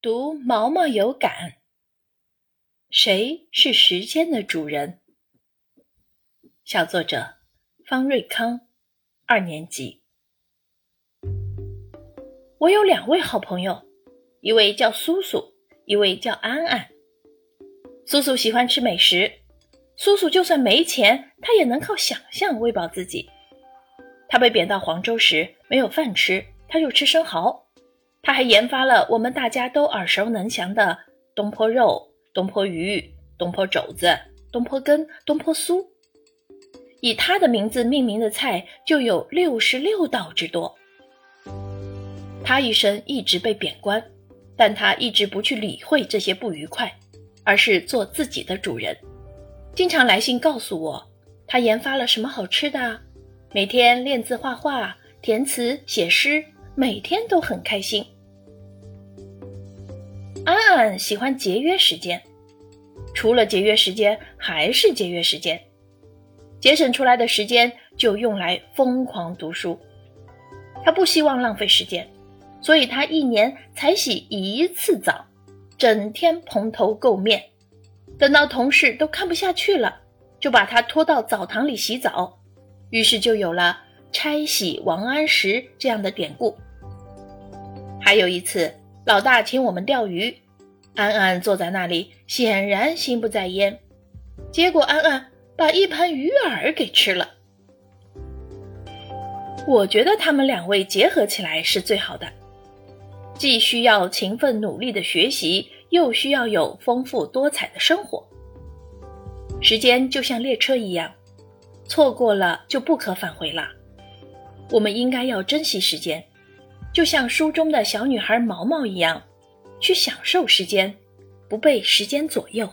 读毛毛有感。谁是时间的主人？小作者方瑞康，二年级。我有两位好朋友，一位叫苏苏，一位叫安安。苏苏喜欢吃美食，苏苏就算没钱，他也能靠想象喂饱自己。他被贬到黄州时没有饭吃，他就吃生蚝。他还研发了我们大家都耳熟能详的东坡肉、东坡鱼、东坡肘子、东坡根、东坡酥。以他的名字命名的菜就有六十六道之多。他一生一直被贬官，但他一直不去理会这些不愉快，而是做自己的主人。经常来信告诉我，他研发了什么好吃的，每天练字画画、填词写诗，每天都很开心。安安喜欢节约时间，除了节约时间还是节约时间，节省出来的时间就用来疯狂读书。他不希望浪费时间，所以他一年才洗一次澡，整天蓬头垢面。等到同事都看不下去了，就把他拖到澡堂里洗澡，于是就有了“拆洗王安石”这样的典故。还有一次。老大请我们钓鱼，安安坐在那里，显然心不在焉。结果安安把一盘鱼饵给吃了。我觉得他们两位结合起来是最好的，既需要勤奋努力的学习，又需要有丰富多彩的生活。时间就像列车一样，错过了就不可返回了。我们应该要珍惜时间。就像书中的小女孩毛毛一样，去享受时间，不被时间左右。